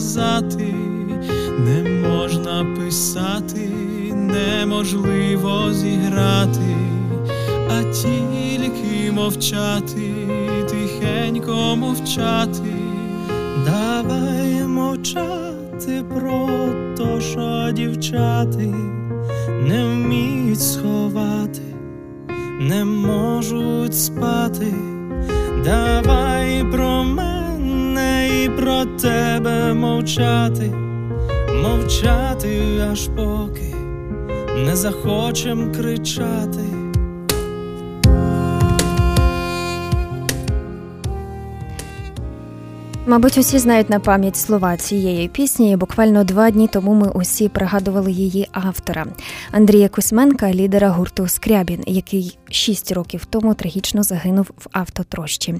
сказати, не можна писати, неможливо зіграти, а тільки мовчати, тихенько мовчати, давай мовчати про то, що дівчати не вміють сховати не можуть спати, давай про мене про тебе мовчати, мовчати, аж поки не захочем кричати. Мабуть, усі знають на пам'ять слова цієї пісні. і Буквально два дні тому ми усі пригадували її автора Андрія Кузьменка, лідера гурту Скрябін, який шість років тому трагічно загинув в автотрощі.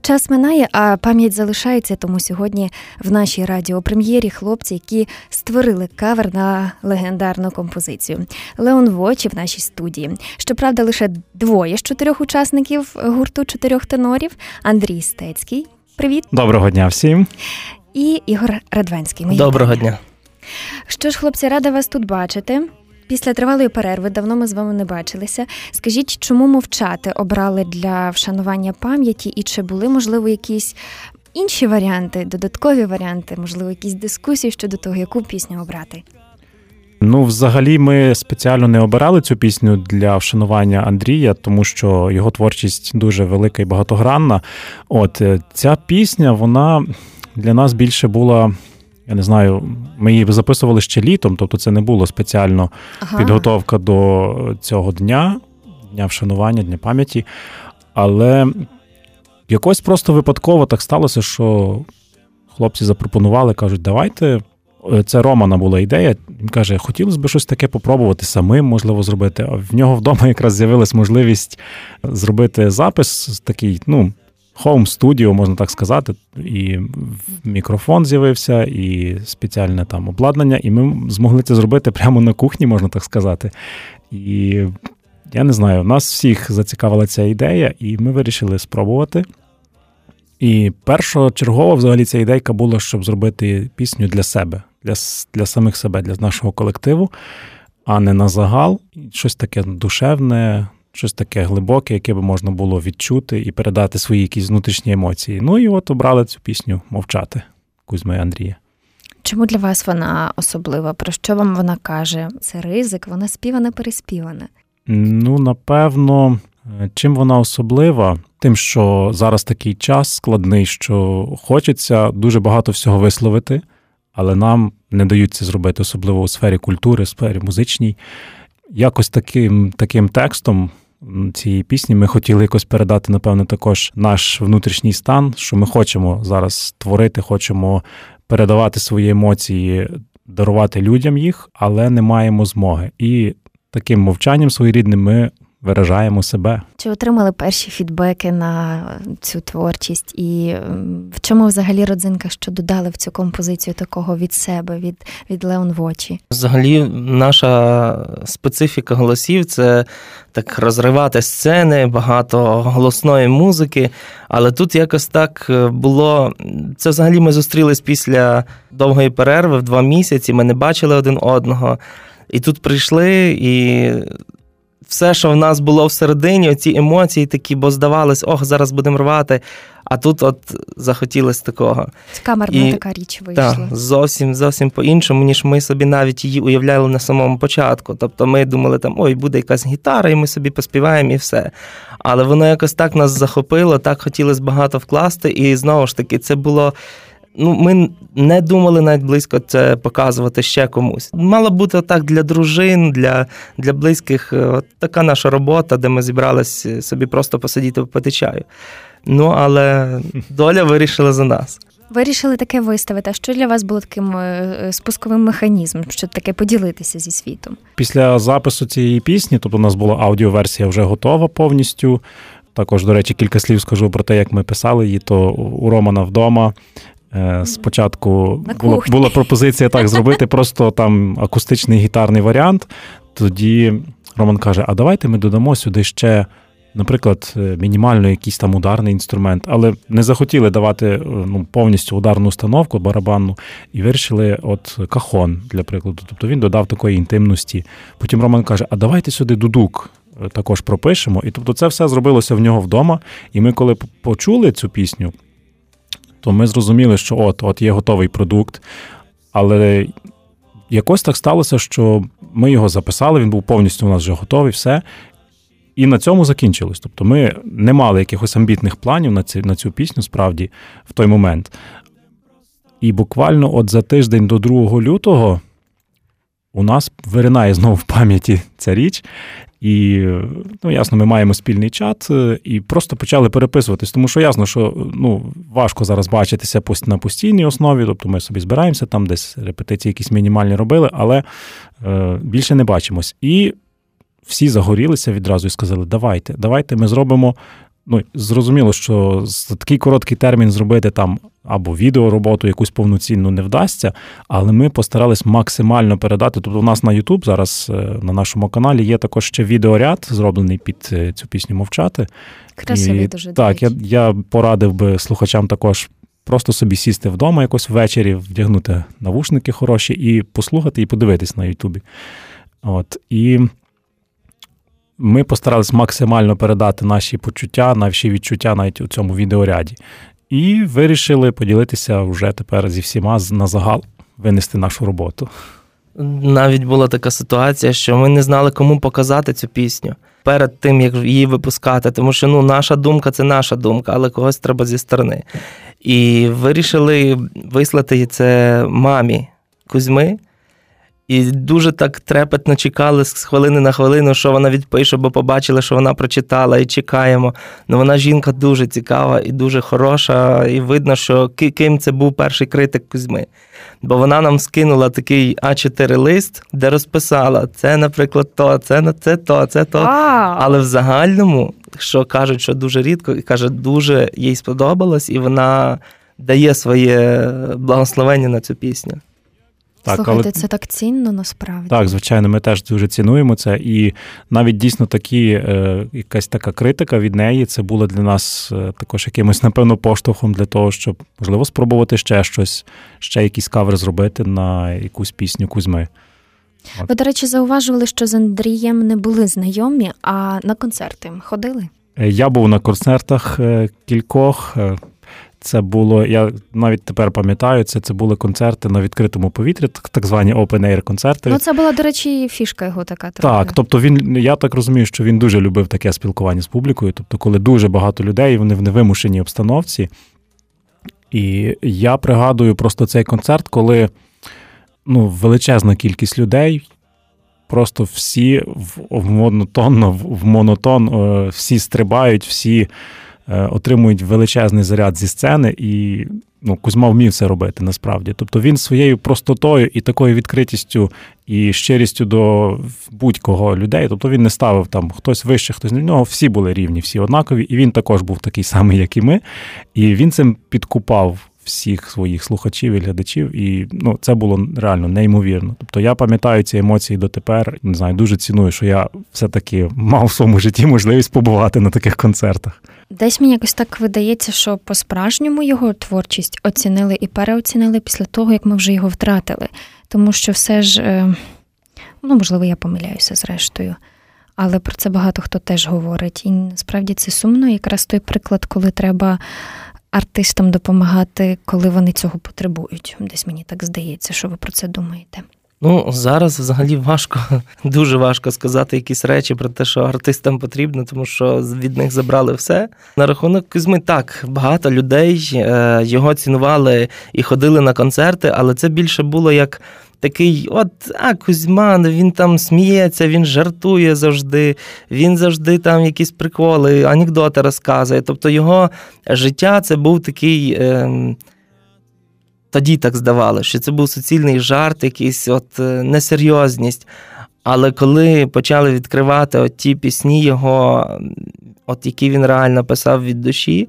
Час минає, а пам'ять залишається. Тому сьогодні в нашій радіопрем'єрі хлопці, які створили кавер на легендарну композицію. Леон Вочі в нашій студії. Щоправда, лише двоє з чотирьох учасників гурту чотирьох тенорів: Андрій Стецький. Привіт. Доброго дня всім. І Ігор Радванський. Мої Доброго дня. Що ж, хлопці, рада вас тут бачити. Після тривалої перерви давно ми з вами не бачилися. Скажіть, чому мовчати обрали для вшанування пам'яті, і чи були, можливо, якісь інші варіанти, додаткові варіанти, можливо, якісь дискусії щодо того, яку пісню обрати? Ну, взагалі, ми спеціально не обирали цю пісню для вшанування Андрія, тому що його творчість дуже велика і багатогранна. От е, ця пісня, вона для нас більше була. Я не знаю, ми її записували ще літом, тобто це не було спеціально ага. підготовка до цього дня, дня вшанування, дня пам'яті. Але якось просто випадково так сталося, що хлопці запропонували, кажуть, давайте це Романа була ідея. Він каже, хотілося б щось таке попробувати самим, можливо, зробити. А в нього вдома якраз з'явилась можливість зробити запис такий, ну. Хоум студіо, можна так сказати, і мікрофон з'явився, і спеціальне там обладнання, і ми змогли це зробити прямо на кухні, можна так сказати. І я не знаю, нас всіх зацікавила ця ідея, і ми вирішили спробувати. І першочергово взагалі ця ідейка була, щоб зробити пісню для себе, для для самих себе, для нашого колективу, а не на загал. Щось таке душевне, щось таке глибоке, яке би можна було відчути і передати свої якісь внутрішні емоції. Ну і от обрали цю пісню мовчати Кузьма і Андрія. Чому для вас вона особлива? Про що вам вона каже? Це ризик, вона співана, переспівана? Ну, напевно, чим вона особлива? Тим, що зараз такий час складний, що хочеться дуже багато всього висловити але нам не дають це зробити, особливо у сфері культури, у сфері музичній. Якось таким таким текстом цієї пісні ми хотіли якось передати, напевно, також наш внутрішній стан, що ми хочемо зараз творити, хочемо передавати свої емоції, дарувати людям їх, але не маємо змоги. І таким мовчанням своєрідним ми виражаємо себе. Чи отримали перші фідбеки на цю творчість, і в чому взагалі родзинка, що додали в цю композицію такого від себе, від від Леон Вочі? Взагалі, наша специфіка голосів це так розривати сцени, багато голосної музики. Але тут якось так е, було. Це взагалі ми зустрілись після довгої перерви в два місяці. Ми не бачили один одного. І тут прийшли, і все, що в нас було всередині, оці емоції такі, бо здавалось, ох, зараз будемо рвати. А тут от захотілося такого. Камерна І, така річ вийшла. Так, зовсім зовсім по-іншому, ніж ми собі навіть її уявляли на самому початку. Тобто ми думали, там ой, буде якась гітара, і ми собі поспіваємо і все. Але воно якось так нас захопило, так хотілося багато вкласти. І знову ж таки, це було ну, ми не думали навіть близько це показувати ще комусь. Мало бути так для дружин, для для близьких. Е, от така наша робота, де ми зібралися собі просто посидіти попити чаю. Ну, але доля вирішила за нас. Вирішили таке виставити. А що для вас було таким е, е, спусковим механізмом, щоб таке поділитися зі світом? Після запису цієї пісні, тобто у нас була аудіоверсія вже готова повністю. Також, до речі, кілька слів скажу про те, як ми писали її, то у Романа вдома Е, спочатку була, була пропозиція так зробити, просто там акустичний гітарний варіант. Тоді Роман каже: А давайте ми додамо сюди ще наприклад, е, мінімально якийсь там ударний інструмент, але не захотіли давати е, ну, повністю ударну установку барабанну і вирішили от кахон, для прикладу. Тобто він додав такої інтимності. Потім Роман каже: А давайте сюди дудук. Е, також пропишемо. І тобто це все зробилося в нього вдома. І ми, коли почули цю пісню, то ми зрозуміли, що от от є готовий продукт. Але якось так сталося, що ми його записали, він був повністю у нас вже готовий, все. І на цьому закінчилось. Тобто ми не мали якихось амбітних планів на цю, на цю пісню, справді, в той момент. І буквально от за тиждень до 2 лютого у нас виринає знову в пам'яті ця річ. І, ну, ясно, ми маємо спільний чат е, і просто почали переписуватись, тому що ясно, що ну, важко зараз бачитися на постійній основі, тобто ми собі збираємося, там десь репетиції якісь мінімальні робили, але е, більше не бачимось. І всі загорілися відразу і сказали: давайте, давайте ми зробимо. Ну, зрозуміло, що за такий короткий термін зробити там або відеороботу якусь повноцінну не вдасться, але ми постарались максимально передати. Тобто, у нас на YouTube зараз е, на нашому каналі є також ще відеоряд, зроблений під е, цю пісню мовчати. Красивий і, дуже так. Я, я порадив би слухачам також. Просто собі сісти вдома якось ввечері, вдягнути навушники хороші і послухати, і подивитись на Ютубі. От. І ми постарались максимально передати наші почуття, наші відчуття навіть у цьому відеоряді. І вирішили поділитися вже тепер зі всіма на загал, винести нашу роботу. Навіть була така ситуація, що ми не знали, кому показати цю пісню перед тим, як її випускати. Тому що ну, наша думка це наша думка, але когось треба зі сторони. І вирішили вислати це мамі Кузьми. І дуже так трепетно чекали з хвилини на хвилину, що вона відпише, бо побачили, що вона прочитала, і чекаємо. Ну вона жінка дуже цікава і дуже хороша, і видно, що ким це був перший критик Кузьми. Бо вона нам скинула такий А4 лист, де розписала: це, наприклад, то, це на це то, це то. Але в загальному, що кажуть, що дуже рідко, і каже, дуже їй сподобалось, і вона дає своє благословення на цю пісню. Так, Слухайте, але... це так цінно насправді. Так, звичайно, ми теж дуже цінуємо це. І навіть дійсно такі, е, якась така критика від неї, це було для нас е, також якимось, напевно, поштовхом для того, щоб можливо спробувати ще щось, ще якийсь кавер зробити на якусь пісню Кузьми. Ви, до речі, зауважували, що з Андрієм не були знайомі, а на концерти ходили? Е, я був на концертах е, кількох. Це було, я навіть тепер пам'ятаю, це це були концерти на відкритому повітрі, так звані open-air концерти. Ну, це була, до речі, фішка його така. Трохи. Так, тобто він, я так розумію, що він дуже любив таке спілкування з публікою. Тобто, коли дуже багато людей, вони в невимушеній обстановці. І я пригадую просто цей концерт, коли ну, величезна кількість людей. Просто всі в монотонно, в монотон, е, всі стрибають, всі отримують величезний заряд зі сцени, і ну, Кузьма вмів це робити насправді. Тобто він своєю простотою і такою відкритістю і щирістю до будь-кого людей. Тобто він не ставив там хтось вище, хтось не в нього. Всі були рівні, всі однакові, і він також був такий самий, як і ми. І він цим підкупав. Всіх своїх слухачів і глядачів, і ну це було реально неймовірно. Тобто я пам'ятаю ці емоції дотепер. Не знаю, дуже ціную, що я все-таки мав в своєму житті можливість побувати на таких концертах. Десь мені якось так видається, що по-справжньому його творчість оцінили і переоцінили після того, як ми вже його втратили. Тому що все ж, е, ну, можливо, я помиляюся зрештою, але про це багато хто теж говорить. І насправді це сумно, якраз той приклад, коли треба артистам допомагати, коли вони цього потребують. Десь мені так здається, що ви про це думаєте. Ну, зараз взагалі важко, дуже важко сказати якісь речі про те, що артистам потрібно, тому що від них забрали все. На рахунок Кузьми, так, багато людей е, його цінували і ходили на концерти, але це більше було як такий: от, а Кузьма, ну, він там сміється, він жартує завжди, він завжди там якісь приколи, анекдоти розказує. Тобто його життя це був такий. Ем, тоді так здавалося, що це був суцільний жарт, якийсь от е, несерйозність. Але коли почали відкривати от ті пісні його, от які він реально писав від душі,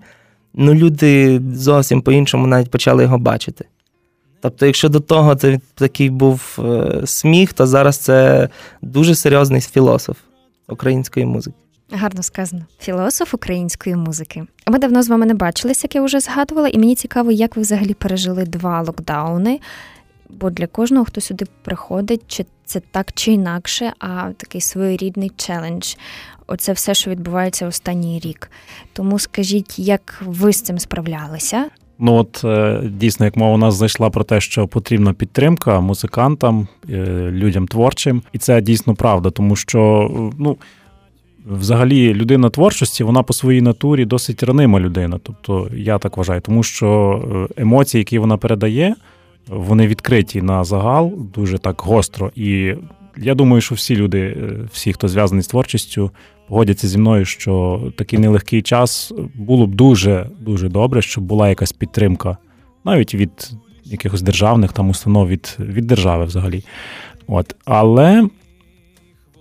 ну люди зовсім по-іншому навіть почали його бачити. Тобто, якщо до того це такий був е, сміх, то зараз це дуже серйозний філософ української музики. Гарно сказано, філософ української музики. Ми давно з вами не бачилися, як я вже згадувала, і мені цікаво, як ви взагалі пережили два локдауни. Бо для кожного, хто сюди приходить, чи це так чи інакше, а такий своєрідний челендж. Оце все, що відбувається останній рік. Тому скажіть, як ви з цим справлялися? Ну от е, дійсно, як мова у нас зайшла про те, що потрібна підтримка музикантам, е, людям творчим, і це дійсно правда, тому що ну. Взагалі, людина творчості, вона по своїй натурі досить ранима людина. Тобто, я так вважаю, тому що е, емоції, які вона передає, вони відкриті на загал дуже так гостро. І я думаю, що всі люди, всі, хто зв'язаний з творчістю, погодяться зі мною, що такий нелегкий час було б дуже дуже добре, щоб була якась підтримка, навіть від якихось державних там установ від від держави взагалі. От. Але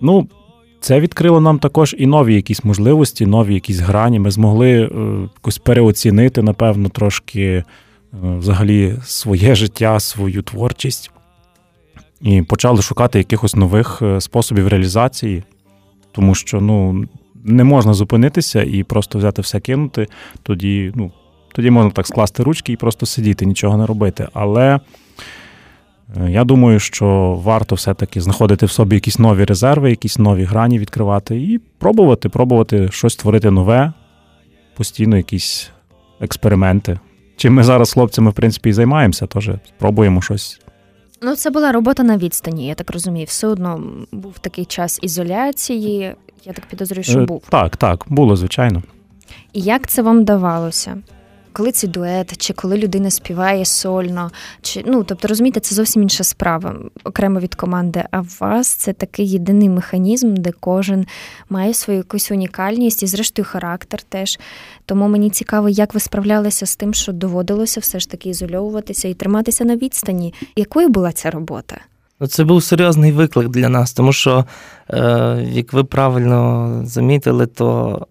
ну, це відкрило нам також і нові якісь можливості, нові якісь грані. Ми змогли е, якось переоцінити, напевно, трошки е, взагалі своє життя, свою творчість. І почали шукати якихось нових е, способів реалізації тому що ну, не можна зупинитися і просто взяти все кинути. Тоді ну, тоді можна так скласти ручки і просто сидіти, нічого не робити. Але я думаю, що варто все-таки знаходити в собі якісь нові резерви, якісь нові грані відкривати і пробувати, пробувати щось створити нове, постійно якісь експерименти. Чим ми зараз з хлопцями, в принципі, і займаємося, теж спробуємо щось Ну, це була робота на відстані, я так розумію. Все одно був такий час ізоляції. Я так підозрюю, що е, був. Так, так, було, звичайно. І як це вам давалося? Коли це дует, чи коли людина співає сольно, чи ну тобто розумієте, це зовсім інша справа окремо від команди. А в вас це такий єдиний механізм, де кожен має свою якусь унікальність і, зрештою, характер теж. Тому мені цікаво, як ви справлялися з тим, що доводилося все ж таки ізольовуватися і триматися на відстані. Якою була ця робота? Ну, це був серйозний виклик для нас, тому що, е, як ви правильно замітили, то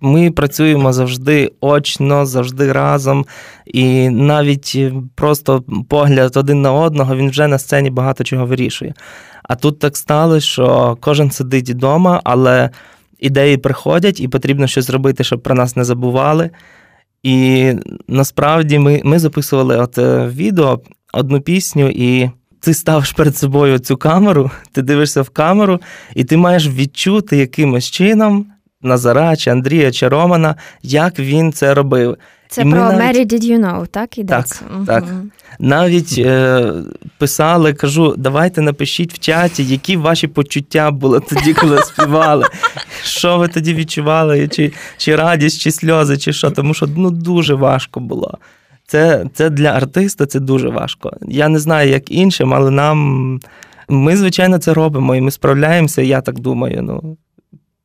ми працюємо завжди очно, завжди разом, і навіть просто погляд один на одного він вже на сцені багато чого вирішує. А тут так сталося, що кожен сидить вдома, але ідеї приходять, і потрібно щось робити, щоб про нас не забували. І насправді ми ми записували от е, відео одну пісню, і ти ставиш перед собою цю камеру, ти дивишся в камеру, і ти маєш відчути якимось чином Назара, чи Андрія, чи Романа, як він це робив. Це І про навіть... Mary Did You Know, так йдеться? Так, угу. так. Навіть е, писали, кажу, давайте напишіть в чаті, які ваші почуття були тоді, коли співали. Що ви тоді відчували, чи чи радість, чи сльози, чи що, тому що ну, дуже важко було. Це, Це для артиста це дуже важко. Я не знаю, як іншим, але нам. Ми, звичайно, це робимо, і ми справляємося, я так думаю. ну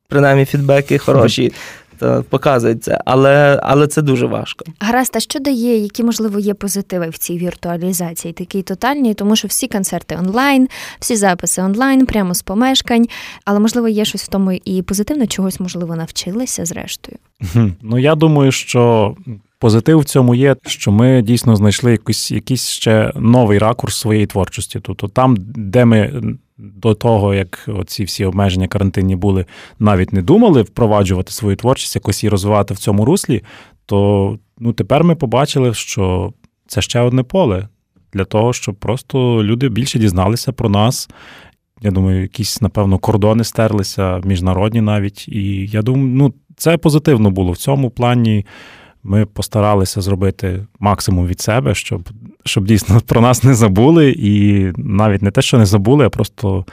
принаймні фідбеки хороші. То показують це, але але це дуже важко. Гаразд, а що дає, які можливо є позитиви в цій віртуалізації? Такій тотальній, тому що всі концерти онлайн, всі записи онлайн, прямо з помешкань. Але можливо є щось в тому і позитивно, чогось можливо навчилися зрештою. Ну я думаю, що позитив в цьому є, що ми дійсно знайшли якийсь, якийсь ще новий ракурс своєї творчості. Тобто там, де ми до того, як оці всі обмеження карантинні були, навіть не думали впроваджувати свою творчість, якось її розвивати в цьому руслі, то ну, тепер ми побачили, що це ще одне поле для того, щоб просто люди більше дізналися про нас. Я думаю, якісь, напевно, кордони стерлися, міжнародні навіть. І я думаю, ну, це позитивно було в цьому плані. Ми постаралися зробити максимум від себе, щоб щоб дійсно про нас не забули, і навіть не те, що не забули, а просто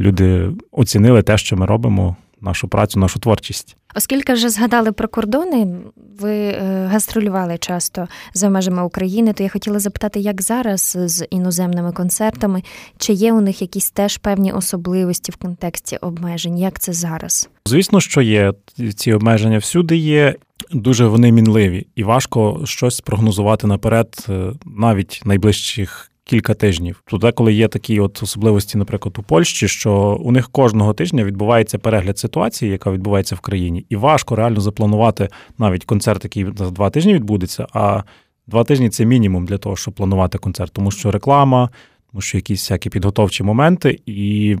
люди оцінили те, що ми робимо, нашу працю, нашу творчість. Оскільки вже згадали про кордони, ви е, гастролювали часто за межами України, то я хотіла запитати, як зараз з іноземними концертами, чи є у них якісь теж певні особливості в контексті обмежень? Як це зараз? Звісно, що є ці обмеження всюди є. Дуже вони мінливі, і важко щось прогнозувати наперед, е, навіть найближчих кілька тижнів. Тут коли є такі от особливості, наприклад, у Польщі, що у них кожного тижня відбувається перегляд ситуації, яка відбувається в країні, і важко реально запланувати навіть концерт, який за два тижні відбудеться. А два тижні це мінімум для того, щоб планувати концерт, тому що реклама, тому що якісь всякі підготовчі моменти, і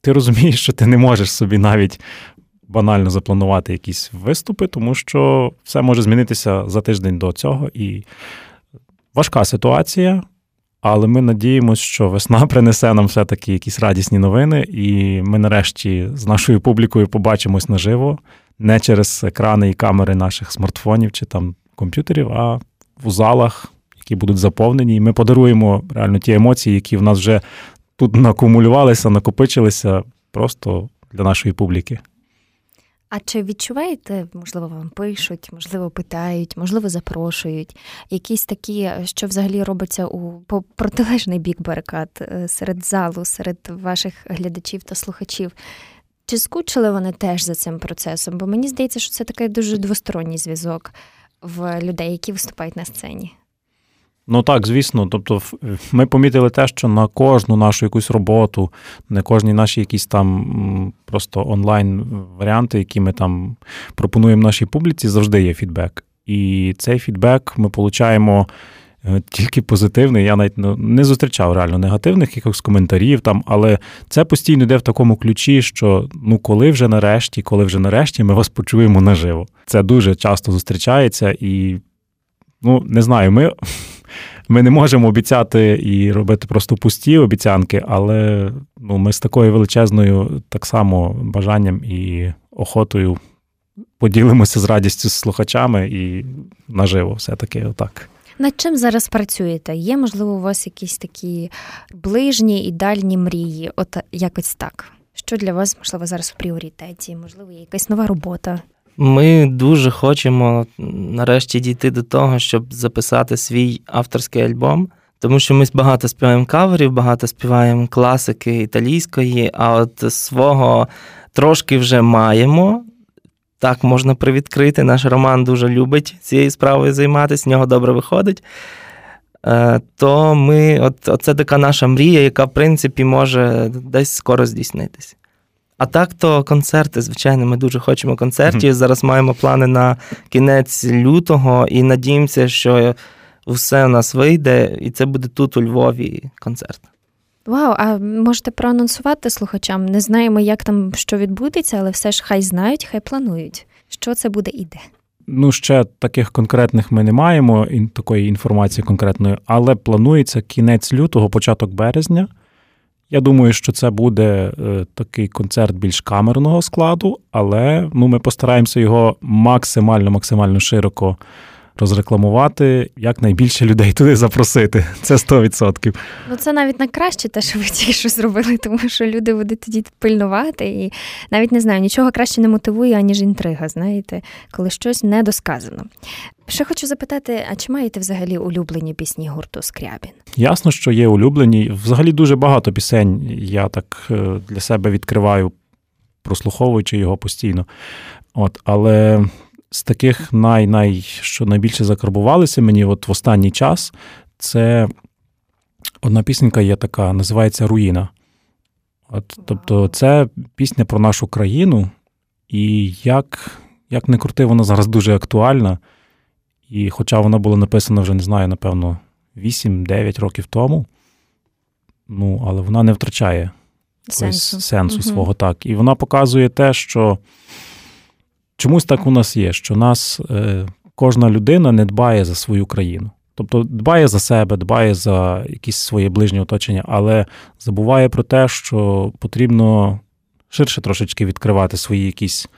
ти розумієш, що ти не можеш собі навіть банально запланувати якісь виступи, тому що все може змінитися за тиждень до цього. І важка ситуація, але ми надіємося, що весна принесе нам все-таки якісь радісні новини, і ми нарешті з нашою публікою побачимось наживо, не через екрани і камери наших смартфонів чи там комп'ютерів, а в залах, які будуть заповнені. І ми подаруємо реально ті емоції, які в нас вже тут накумулювалися, накопичилися просто для нашої публіки. А чи відчуваєте, можливо, вам пишуть, можливо, питають, можливо, запрошують якісь такі, що взагалі робиться у протилежний бік барикад е, серед залу, серед ваших глядачів та слухачів? Чи скучили вони теж за цим процесом? Бо мені здається, що це такий дуже двосторонній зв'язок в людей, які виступають на сцені. Ну так, звісно. Тобто, ми помітили те, що на кожну нашу якусь роботу, на кожні наші якісь там просто онлайн варіанти, які ми там пропонуємо нашій публіці, завжди є фідбек. І цей фідбек ми отримуємо е, тільки позитивний. Я навіть ну, не зустрічав реально негативних якихось коментарів там, але це постійно йде в такому ключі, що ну коли вже нарешті, коли вже нарешті ми вас почуємо наживо. Це дуже часто зустрічається і. Ну, не знаю, ми ми не можемо обіцяти і робити просто пусті обіцянки, але ну, ми з такою величезною так само бажанням і охотою поділимося з радістю з слухачами і наживо все-таки отак. Над чим зараз працюєте? Є, можливо, у вас якісь такі ближні і дальні мрії? От якось так. Що для вас, можливо, зараз в пріоритеті? Можливо, є якась нова робота? Ми дуже хочемо нарешті дійти до того, щоб записати свій авторський альбом, тому що ми багато співаємо каверів, багато співаємо класики італійської, а от свого трошки вже маємо. Так можна привідкрити. Наш Роман дуже любить цією справою займатися, з нього добре виходить. Е, то ми, от, це така наша мрія, яка, в принципі, може десь скоро здійснитися. А так то концерти, звичайно, ми дуже хочемо концертів. Зараз маємо плани на кінець лютого і надіємося, що все у нас вийде, і це буде тут у Львові концерт. Вау, а можете проанонсувати слухачам? Не знаємо, як там що відбудеться, але все ж хай знають, хай планують. Що це буде і де. Ну, ще таких конкретних ми не маємо такої інформації конкретної, але планується кінець лютого, початок березня. Я думаю, що це буде е, такий концерт більш камерного складу, але ну, ми постараємося його максимально максимально широко розрекламувати, як найбільше людей туди запросити. Це 100%. Ну це навіть найкраще, те, що ви тільки що зробили, тому що люди будуть тоді пильнувати, і навіть не знаю, нічого краще не мотивує, аніж інтрига, знаєте, коли щось недосказано. Ще хочу запитати: а чи маєте взагалі улюблені пісні гурту Скрябін? Ясно, що є улюблені. Взагалі дуже багато пісень. Я так е, для себе відкриваю, прослуховуючи його постійно. От, Але з таких най, най, що найбільше закарбувалися мені от в останній час, це одна пісенька є така, називається Руїна. От, Тобто, це пісня про нашу країну, і як як не крути, вона зараз дуже актуальна. І хоча вона була написана вже, не знаю, напевно, 8-9 років тому, ну, але вона не втрачає сенсу, сенсу угу. свого так. І вона показує те, що чомусь так у нас є, що нас е, кожна людина не дбає за свою країну. Тобто дбає за себе, дбає за якісь своє ближнє оточення, але забуває про те, що потрібно ширше трошечки відкривати свої якісь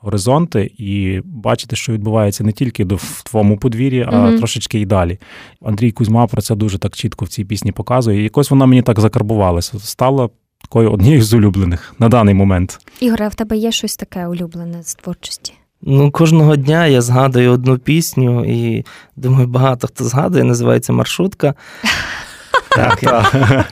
горизонти і бачити, що відбувається не тільки в твоєму подвір'ї, а mm-hmm. трошечки і далі. Андрій Кузьма про це дуже так чітко в цій пісні показує. І якось вона мені так закарбувалася. Стала такою однією з улюблених на даний момент. Ігоре, а в тебе є щось таке улюблене з творчості? Ну, кожного дня я згадую одну пісню, і думаю, багато хто згадує, називається Маршрутка. Так,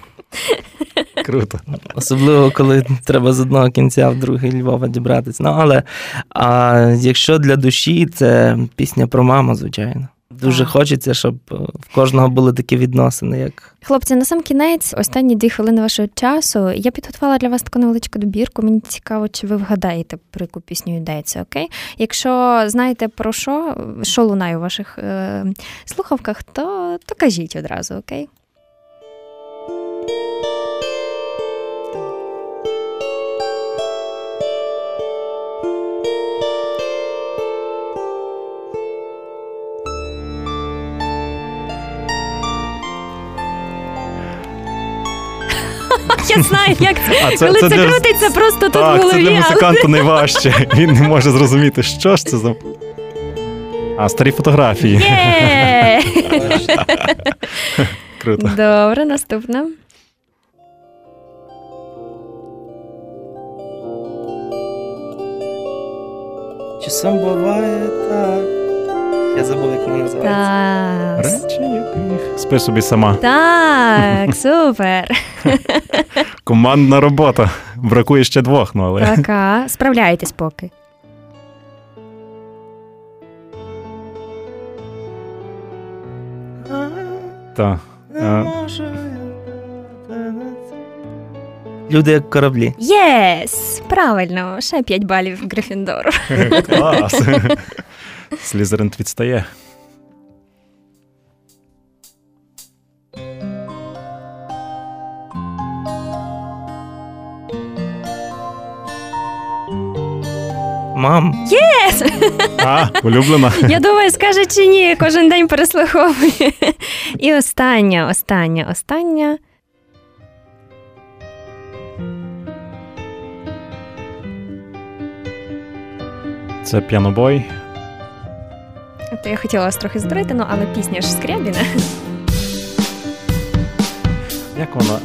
Круто. Особливо, коли треба з одного кінця в другий Львова дібратися. Ну, але а якщо для душі, це пісня про маму, звичайно. Дуже так. хочеться, щоб е, в кожного були такі відносини. як... Хлопці, на сам кінець, останні дві хвилини вашого часу, я підготувала для вас таку невеличку добірку. Мені цікаво, чи ви вгадаєте, про яку пісню йдеться, окей? Якщо знаєте про що, що лунає у ваших е, слухавках, то, то кажіть одразу, окей? Я знаю, як. А це- Коли це це, для- крутиться просто тут в Так, голові. це для але- музиканта найважче. Він не може зрозуміти, що ж це за. А, старі фотографії. Круто. Добре, наступна. Часом буває так. Я забув, як вона називається. Так. Речі, яких. Спи собі сама. Так, супер. Командна робота. Бракує ще двох, ну але. Така. Справляєтесь поки. Та. Не А. я тебе не- Люди як кораблі. Yes! Правильно, ще 5 балів Грифіндору. Клас. Слізерин відстає. Мам, Yes! А, улюблена. Я думаю, скаже чи ні, кожен день переслуховує. І остання, остання, остання. Це Піанобой. То я хотіла вас трохи збрити, ну але пісня ж Скрябіна. Як вона?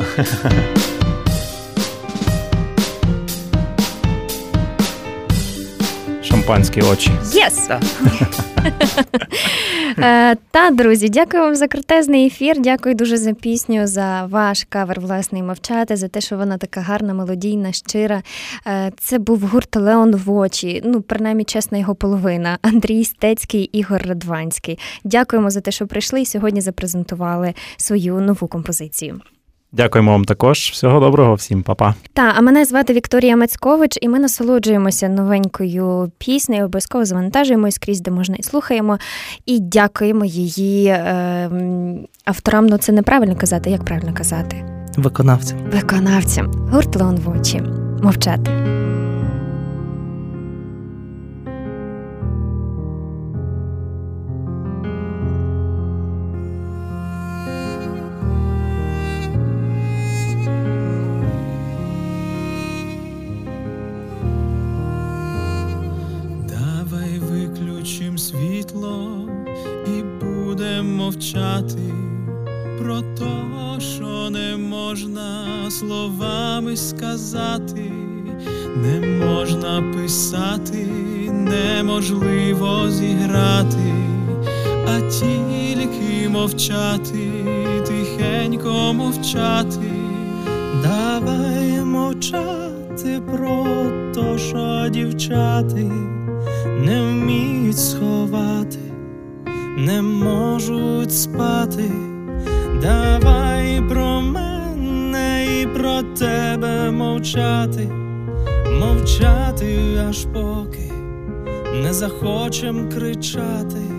Шампанські очі. Єс! Так. Е, Та, друзі, дякую вам за крутезний ефір. Дякую дуже за пісню, за ваш кавер власний мовчати, за те, що вона така гарна, мелодійна, щира. Е, Це був гурт Леон в очі. Ну, принаймні, чесна його половина. Андрій Стецький, Ігор Радванський. Дякуємо за те, що прийшли і сьогодні запрезентували свою нову композицію. Дякуємо вам також. Всього доброго, всім, па-па. Та, а мене звати Вікторія Мацькович, і ми насолоджуємося новенькою піснею, обов'язково завантажуємо і скрізь, де можна, і слухаємо. І дякуємо її е, авторам. Ну, це неправильно казати, як правильно казати? Виконавцям. Виконавцям. Гурт Леон в очі. Мовчати. Тихенько мовчати. Давай мовчати про то, що дівчати не вміють сховати, не можуть спати. Давай про мене і про тебе мовчати, мовчати аж поки не захочем кричати.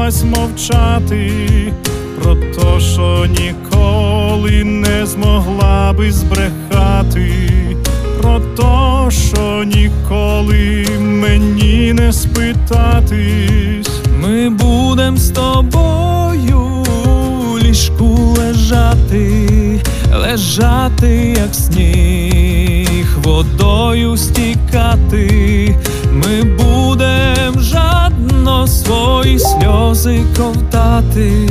Навчилась мовчати про то, що ніколи не змогла би збрехати, про то, що ніколи мені не спитатись. Ми будем з тобою у ліжку лежати, лежати, як сніг, водою стікати. Ми будем свої сльози ковтати,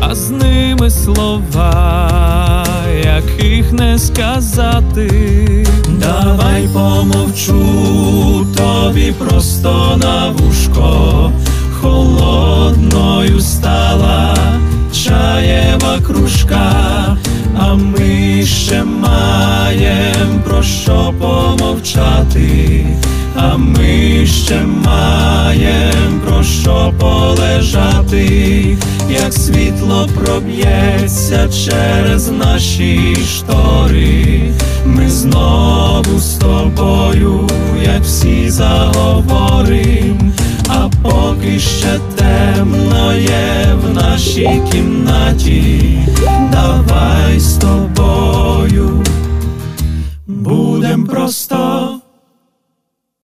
а з ними слова, яких не сказати. Давай помовчу тобі просто на вушко, холодною стала чаєва кружка, а ми ще маєм про що помовчати, а ми ще маєм про що полежати, як світло проб'ється через наші штори, ми знову з тобою, як всі заговорим, а поки ще темно є в нашій кімнаті, давай з тобою. Будем просто